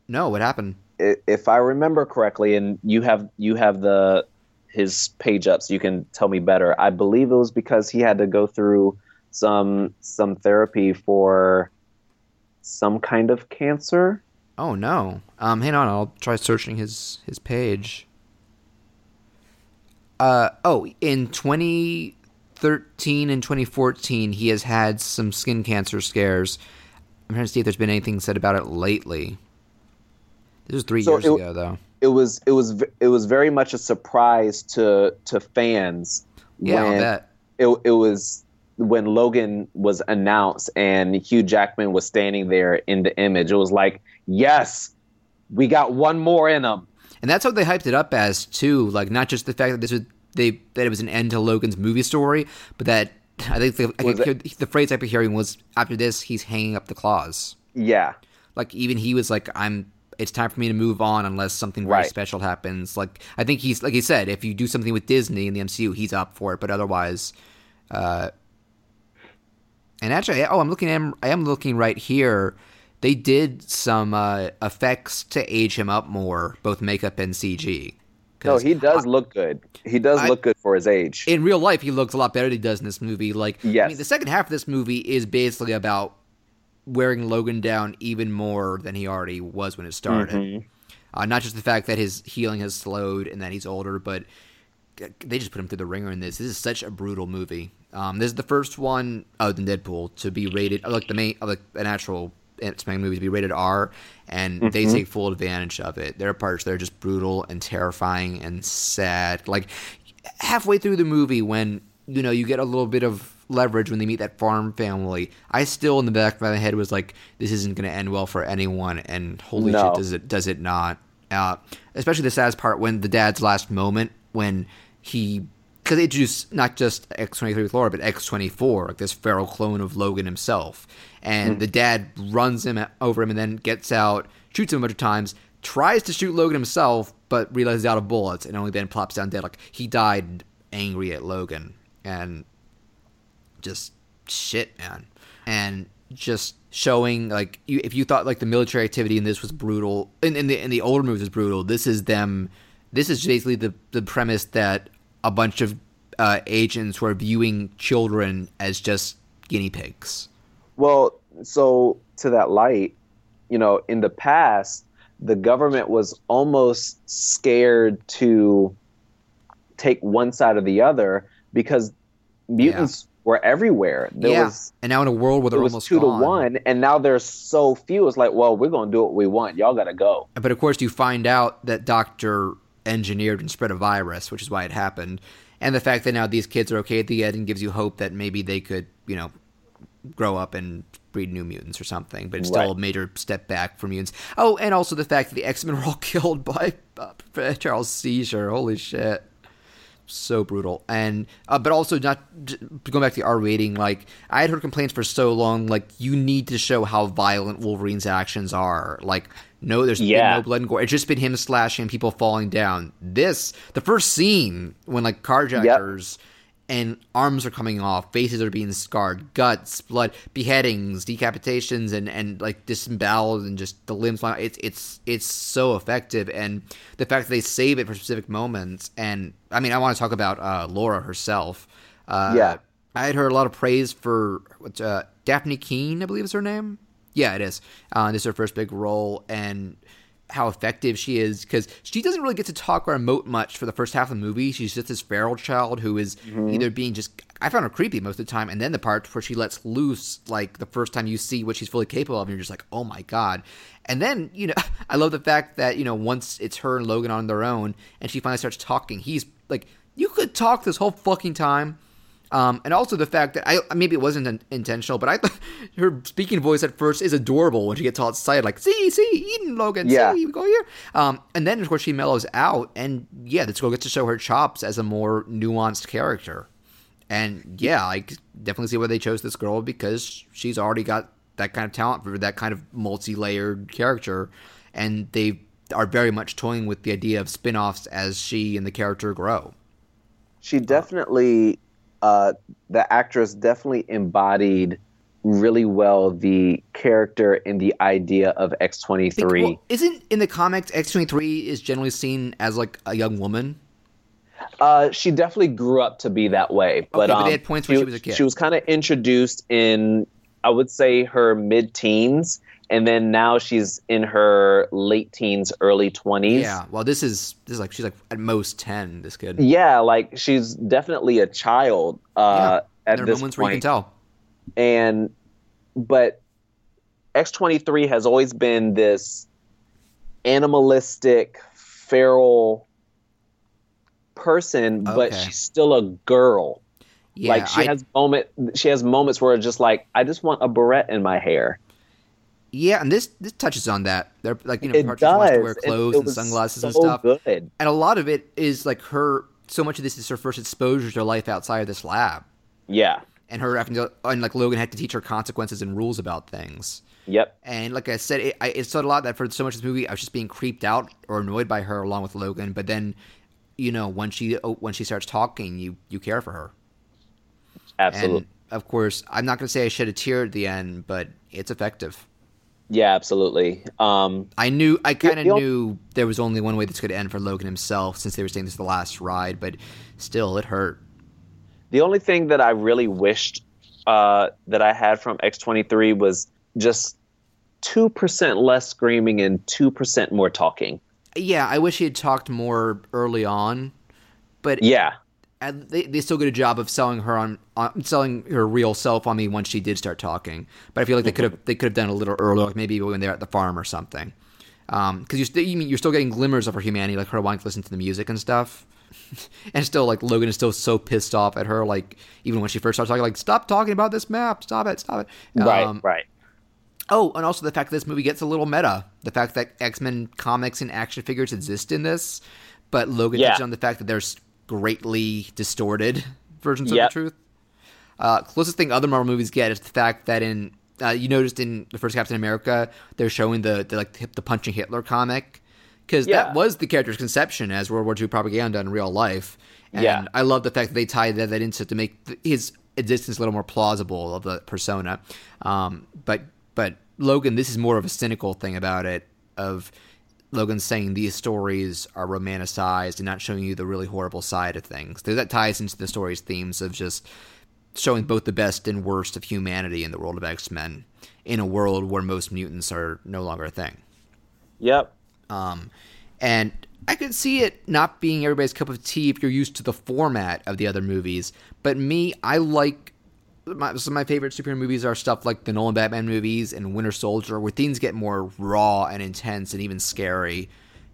No, what happened? If I remember correctly, and you have you have the his page up, so you can tell me better. I believe it was because he had to go through some some therapy for some kind of cancer. Oh no. Um, hang on, I'll try searching his his page. Uh oh, in 2013 and 2014, he has had some skin cancer scares. I'm trying to see if there's been anything said about it lately. This was three So years it- ago, though. It was it was it was very much a surprise to to fans Yeah, when it it was when Logan was announced and Hugh Jackman was standing there in the image. It was like, yes, we got one more in him. And that's what they hyped it up as too. Like not just the fact that this was they that it was an end to Logan's movie story, but that I think the, I the phrase I kept hearing was after this he's hanging up the claws. Yeah, like even he was like i'm it's time for me to move on unless something very Right. special happens like i think he's like he said if you do something with disney in the mcu he's up for it but otherwise uh and actually oh i'm looking at i am looking right here they did some uh effects to age him up more both makeup and cg No, he does look good. He does I- look good for his age. in real life he looks a lot better than he does in this movie like i Yes. mean the second half of this movie is basically about wearing logan down even more than he already was when it started Mhm. Uh, not just the fact that his healing has slowed and that he's older, but they just put him through the ringer in this. This is such a brutal movie. Um, this is the first one other than Deadpool to be rated, like the main, like an actual X-Men movie to be rated R, and they Mhm. take full advantage of it. There are parts that are just brutal and terrifying and sad. Like halfway through the movie, when you know you get a little bit of leverage when they meet that farm family, I still in the back of my head was like, "This isn't going to end well for anyone." And holy No. shit, does it does it not? Uh, especially the saddest part when the dad's last moment when he because they introduced not just X twenty three with Laura, but X twenty four, like this feral clone of Logan himself, and the dad runs him over him and then gets out, shoots him a bunch of times, tries to shoot Logan himself, but realizes he's out of bullets, and only then plops down dead. Like he died angry at Logan, and just shit, man, and just showing like you, if you thought like the military activity in this was brutal, in, in the in the older movies was brutal. This is them. This is basically the the premise that a bunch of uh, agents who are viewing children as just guinea pigs. Well, so to that light, you know, in the past, the government was almost scared to take one side or the other because mutants were everywhere. There yeah, was and now in a world where they're was almost two gone. to one, and now there's so few. It's like, well, we're gonna do what we want. Y'all gotta go. But of course, you find out that Doctor engineered and spread a virus, which is why it happened. And the fact that now these kids are okay at the end gives you hope that maybe they could, you know, grow up and breed new mutants or something. But it's still a major step back for mutants. Oh, and also the fact that the X Men were all killed by uh, Charles Seizure. Holy shit. So brutal, and uh, but also not going back to the R rating. Like I had heard complaints for so long. Like you need to show how violent Wolverine's actions are. Like no, there's Yeah. no blood and gore. It's just been him slashing and people falling down. This the first scene when like carjackers and arms are coming off, faces are being scarred, guts, blood, beheadings, decapitations, and and like disemboweled and just the limbs. It's it's it's so effective, and the fact that they save it for specific moments. And I mean, I want to talk about uh, Laura herself. Uh, Yeah. I had heard a lot of praise for uh, Dafne Keen, I believe is her name. Yeah, it is. Uh, this is her first big role, and how effective she is because she doesn't really get to talk or emote much for the first half of the movie. She's just this feral child who is mm-hmm. either being just I found her creepy most of the time, and then the part where she lets loose, like the first time you see what she's fully capable of, and you're just like, oh my god. And then you know, I love the fact that you know once it's her and Logan on their own, and she finally starts talking, he's like, you could talk this whole fucking time. Um, and also the fact that I maybe it wasn't intentional, but I thought her speaking voice at first is adorable when she gets all excited, like "See, see, Eden, Logan, Yeah. see, we go here." Um, and then of course she mellows out, and yeah, this girl gets to show her chops as a more nuanced character. And yeah, I definitely see why they chose this girl because she's already got that kind of talent for that kind of multi-layered character, and they are very much toying with the idea of spin-offs as she and the character grow. she definitely uh, the actress definitely embodied really well the character and the idea of X23. well, isn't in the comics X twenty three is generally seen as like a young woman? Uh, she definitely grew up to be that way, but, but um, they had points when she was a kid. She was kind of introduced in, I would say, her mid-teens, and then now she's in her late teens, early twenties. Yeah. Well, this is this is like she's like at most ten. This kid. yeah, like she's definitely a child uh, at there are this moments where you can tell. and but X23 has always been this animalistic, feral person, but she's still a girl. Yeah. like she I- has moment she has moments where it's just like I just want a barrette in my hair. Yeah, and this this touches on that. They're like you know, It Partridge wants to wear clothes it and was sunglasses and stuff. Good. And a lot of it is like her. So much of this is her first exposure to life outside of this lab, Yeah. and her having to and like Logan had to teach her consequences and rules about things. Yep. And like I said, it, I, it said a lot that for so much of this movie, I was just being creeped out or annoyed by her along with Logan. But then, you know, when she oh, when she starts talking, you you care for her. Absolutely. And of course, I'm not going to say I shed a tear at the end, but it's effective. Yeah, absolutely. Um I knew, I kind of the ol- knew there was only one way this could end for Logan himself, since they were saying this is the last ride. But still, it hurt. The only thing that I really wished uh, that I had from X23 was just 2% less screaming and 2% more talking. Yeah, I wish he had talked more early on, but Yeah. And they, they still did a job of selling her on, on selling her real self on me once she did start talking. But I feel like they could have they could have done a little earlier, like maybe when they're at the farm or something. Because you're still you mean you're still getting glimmers of her humanity, like her wanting to listen to the music and stuff. and still, like Logan is still so pissed off at her, like even when she first starts talking, like stop talking about this map, stop it, stop it. Right, Um, right. Oh, and also the fact that this movie gets a little meta. The fact that X Men comics and action figures exist in this, but Logan Yeah. touches on the fact that there's greatly distorted versions Yep. of the truth. Uh, closest thing other Marvel movies get is the fact that in uh, you noticed in the first Captain America they're showing the, the like the punching Hitler comic because Yeah. that was the character's conception as World War II propaganda in real life. And Yeah. I love the fact that they tied that, that into to make th- his existence a little more plausible of the persona. Um, but but Logan, this is more of a cynical thing about it. Of Logan saying these stories are romanticized and not showing you the really horrible side of things. That ties into the story's themes of just showing both the best and worst of humanity in the world of X Men in a world where most mutants are no longer a thing. Yep. Um, and I could see it not being everybody's cup of tea if you're used to the format of the other movies. But me, I like my, some of my favorite superhero movies are stuff like the Nolan Batman movies and Winter Soldier, where things get more raw and intense and even scary,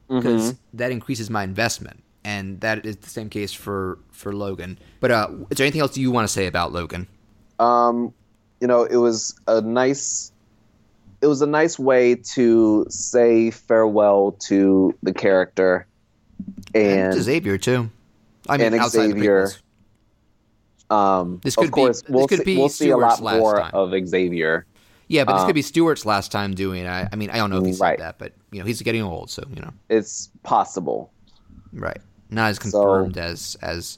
because that increases my investment. And that is the same case for for Logan. But uh, is there anything else you want to say about Logan? Um, you know, it was a nice it was a nice way to say farewell to the character and to Xavier too. I mean, and Xavier. Um This of could be- course this we'll could see, be we'll see a lot last more time. of Xavier. Yeah, but this Um, could be Stewart's last time doing. I, I mean, I don't know if he said Right. that, but you know, he's getting old, so you know, It's possible. right? Not as So- confirmed as as.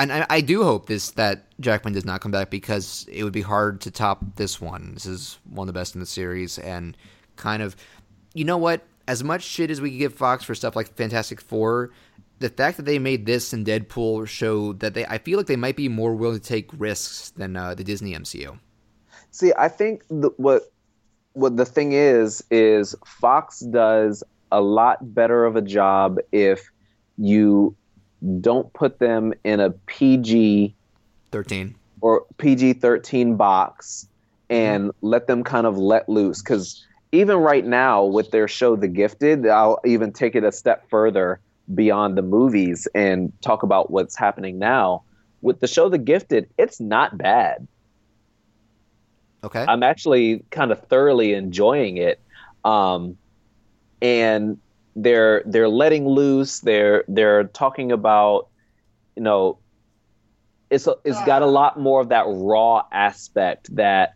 And I, I do hope this that Jackman does not come back because it would be hard to top this one. This is one of the best in the series, and kind of, you know what? As much shit as we could give Fox for stuff like Fantastic Four, the fact that they made this and Deadpool show that they, I feel like they might be more willing to take risks than uh, the Disney MCU. See, I think the, what what the thing is is Fox does a lot better of a job if you don't put them in a PG Thirteen. or PG 13 box and let them kind of let loose. Because even right now, with their show, The Gifted, I'll even take it a step further beyond the movies and talk about what's happening now. With the show, The Gifted, it's not bad. Okay. I'm actually kind of thoroughly enjoying it. Um, and they're they're letting loose. They're they're talking about, you know, it's a, it's got a lot more of that raw aspect that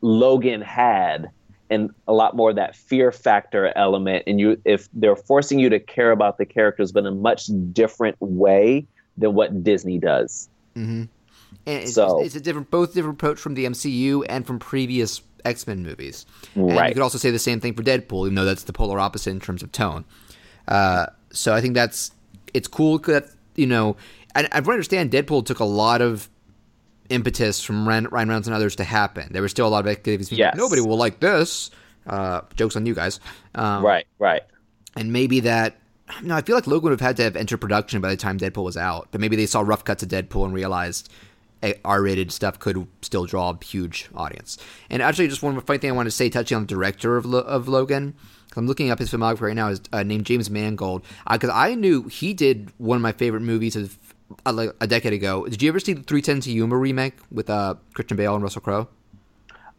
Logan had, and a lot more of that fear factor element. And you, if they're forcing you to care about the characters, but in a much different way than what Disney does. Mm-hmm. And it's, So- it's a different, both different approach from the MCU and from previous X Men movies. And you could also say the same thing for Deadpool, even though that's the polar opposite in terms of tone. Uh, so I think that's it's cool that you know, and I understand Deadpool took a lot of impetus from Ryan, Ryan Reynolds and others to happen. There was still a lot of activities. Yes. Nobody will like this. Uh, jokes on you guys. Um, Right, right. and maybe that no, I feel like Logan would have had to have entered production by the time Deadpool was out, but maybe they saw rough cuts of Deadpool and realized R-rated stuff could still draw a huge audience. And actually, just one funny thing I want to say, touching on the director of Lo- of Logan. I'm looking up his filmography right now. Is uh, named James Mangold because I knew he did one of my favorite movies of like a decade ago. Did you ever see the 310 to Yuma remake with uh, Christian Bale and Russell Crowe?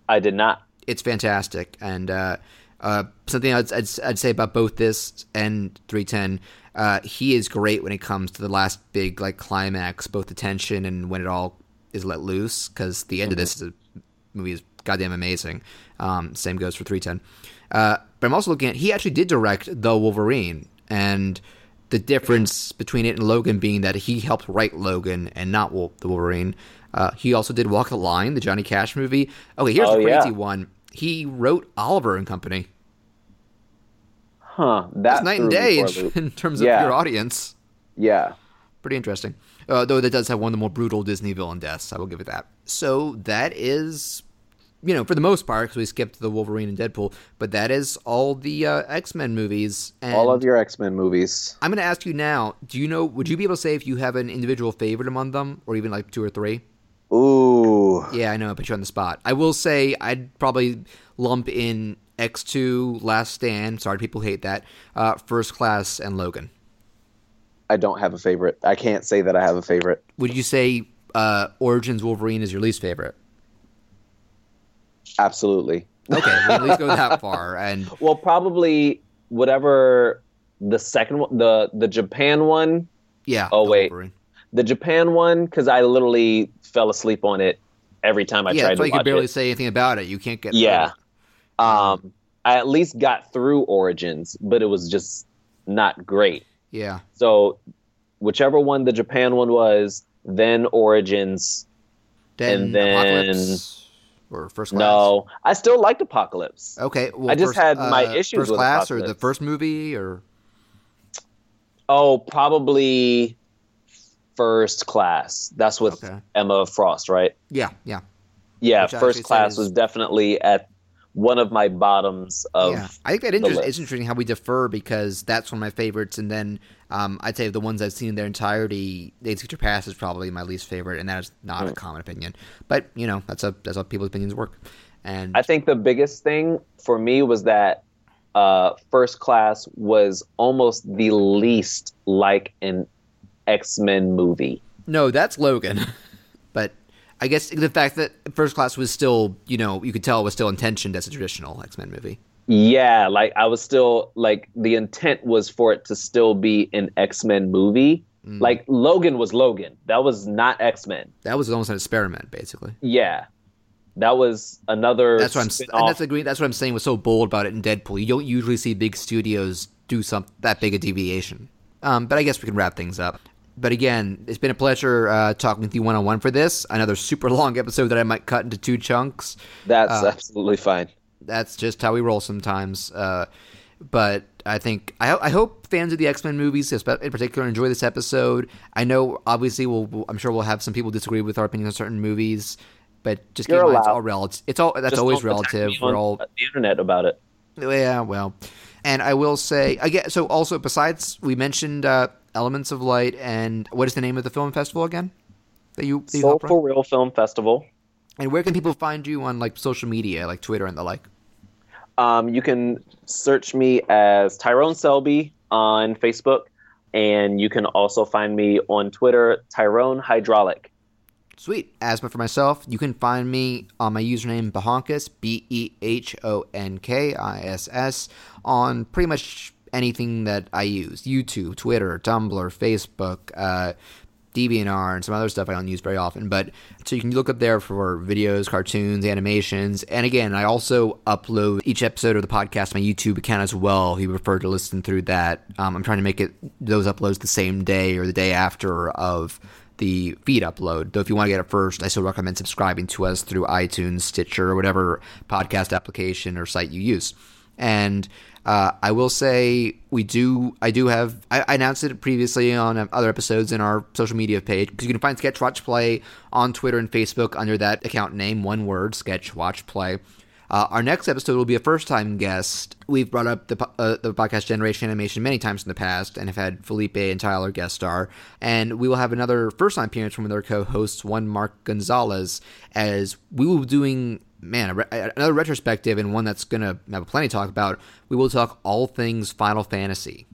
I did not. it's fantastic. And uh, uh, something I'd, I'd, I'd say about both this and 310, uh, he is great when it comes to the last big like climax, both the tension and when it all is let loose. Because the end of this is a, movie is goddamn amazing. Um, same goes for 310. Uh, but I'm also looking at he actually did direct the Wolverine, and the difference between it and Logan being that he helped write Logan and not Wol- the Wolverine. Uh, he also did Walk the Line, the Johnny Cash movie. Okay, here's Oh, the crazy yeah. one. He wrote Oliver and Company. Huh. That's night and day in, in terms of your audience. Yeah. Pretty interesting. Uh, though that does have one of the more brutal Disney villain deaths. I will give it that. So that is, you know, for the most part, because we skipped the Wolverine and Deadpool, but that is all the uh, X Men movies. And All of your X Men movies. I'm going to ask you now. Do you know? Would you be able to say if you have an individual favorite among them, or even like two or three? Ooh. Yeah, I know. I put you on the spot. I will say I'd probably lump in X2, Last Stand. Sorry, people hate that. Uh, First Class and Logan. I don't have a favorite. I can't say that I have a favorite. Would you say uh, Origins Wolverine is your least favorite? Absolutely. Okay, we at least go that far. And Well, probably whatever the second one, the the Japan one, yeah. Oh, wait. Wolverine. the Japan one, because I literally fell asleep on it every time I yeah, tried to why you can barely it. say anything about it. You can't get. Yeah. Um, I at least got through Origins, but it was just not great. Yeah. So, whichever one the Japan one was, then Origins. Then, And then- Apocalypse or First Class. No, I still liked Apocalypse. Okay. Well, I just first, had my uh, issues First with Class or the first movie or Oh, probably First Class. That's with Okay. Emma Frost, right? yeah, yeah. Yeah, Which First Class is- was definitely at one of my bottoms of. yeah, I think that inter- it's interesting how we defer because that's one of my favorites, and then um, I'd say the ones I've seen in their entirety, Days of Future Past is probably my least favorite, and that is not Hmm. a common opinion. But you know, that's a that's how people's opinions work. And I think the biggest thing for me was that uh, First Class was almost the least like an X Men movie. no, that's Logan. but I guess the fact that First Class was still, you know, you could tell it was still intentioned as a traditional X Men movie. Yeah, like I was still like the intent was for it to still be an X Men movie. Mm. Like Logan was Logan. That was not X Men. That was almost an experiment, basically. Yeah, that was another. That's what I'm. And that's agree. That's what I'm saying was so bold about it in Deadpool. You don't usually see big studios do some that big a deviation. Um, but I guess we can wrap things up. But again, it's been a pleasure uh, talking with you one on one for this. Another super long episode that I might cut into two chunks. That's uh, absolutely fine. That's just how we roll sometimes. Uh, but I think I, I hope fans of the X Men movies, in particular, enjoy this episode. I know, obviously, we'll, I'm sure we'll have some people disagree with our opinions on certain movies, but just keep in mind it's all relative. It's all that's Just always relative. We're on all the internet about it. yeah, well. And I will say again. So also, besides we mentioned uh, Elements of Light, and what is the name of the film festival again? That you, that you Soul for Real Film Festival. And where can people find you on like social media, like Twitter and the like? Um, you can search me as Tyrone Selby on Facebook, and you can also find me on Twitter, Tyrone Hydraulic. Sweet. As for myself, you can find me on my username Behonkiss, B E H O N K I S S, on pretty much anything that I use YouTube, Twitter, Tumblr, Facebook, uh, DeviantArt, and some other stuff I don't use very often. But so you can look up there for videos, cartoons, animations. And again, I also upload each episode of the podcast my YouTube account as well. If you prefer to listen through that, um, I'm trying to make it those uploads the same day or the day after of the feed upload. Though if you want to get it first, I still recommend subscribing to us through iTunes, Stitcher, or whatever podcast application or site you use. And uh, I will say we do. I do have. I, I announced it previously on other episodes in our social media page because you can find Sketch Watch Play on Twitter and Facebook under that account name, one word, Sketch Watch Play. Uh, our next episode will be a first time guest. We've brought up the, uh, the podcast Generation Animation many times in the past and have had Felipe and Tyler guest star. And we will have another first time appearance from one of their co hosts, one Mark Gonzalez, as we will be doing, man, a re- another retrospective and one that's going to have plenty to talk about. We will talk all things Final Fantasy.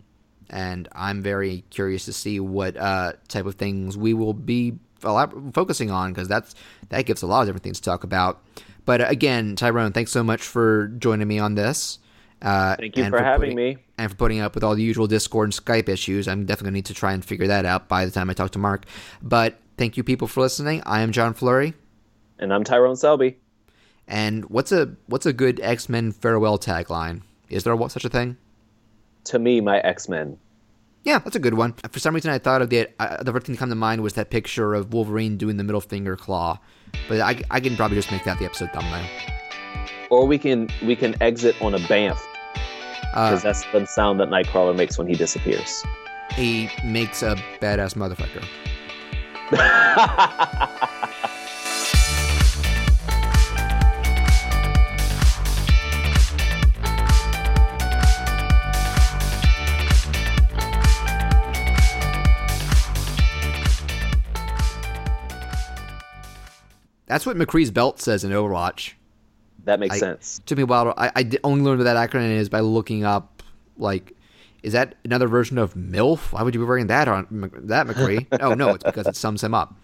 And I'm very curious to see what uh, type of things we will be focusing on because that's that gives a lot of different things to talk about. But uh, again, Tyrone, thanks so much for joining me on this. Uh, Thank you and for, having putting, me. And for putting up with all the usual Discord and Skype issues. I'm definitely going to need to try and figure that out by the time I talk to Mark. But thank you, people, for listening. I am John Flurry. And I'm Tyrone Selby. And what's a what's a good X Men farewell tagline? Is there such a thing? To me, my X Men. Yeah, that's a good one. For some reason, I thought of the uh, the first thing to come to mind was that picture of Wolverine doing the middle finger claw. But I, I can probably just make that the episode thumbnail. Or we can we can exit on a bamf Uh, because that's the sound that Nightcrawler makes when he disappears. he makes a badass motherfucker. That's what McCree's belt says in Overwatch. that makes I- sense. took me a while. To, I, I only learned what that acronym is by looking up, like, is that another version of MILF? Why would you be wearing that on that McCree? oh no, it's because it sums him up.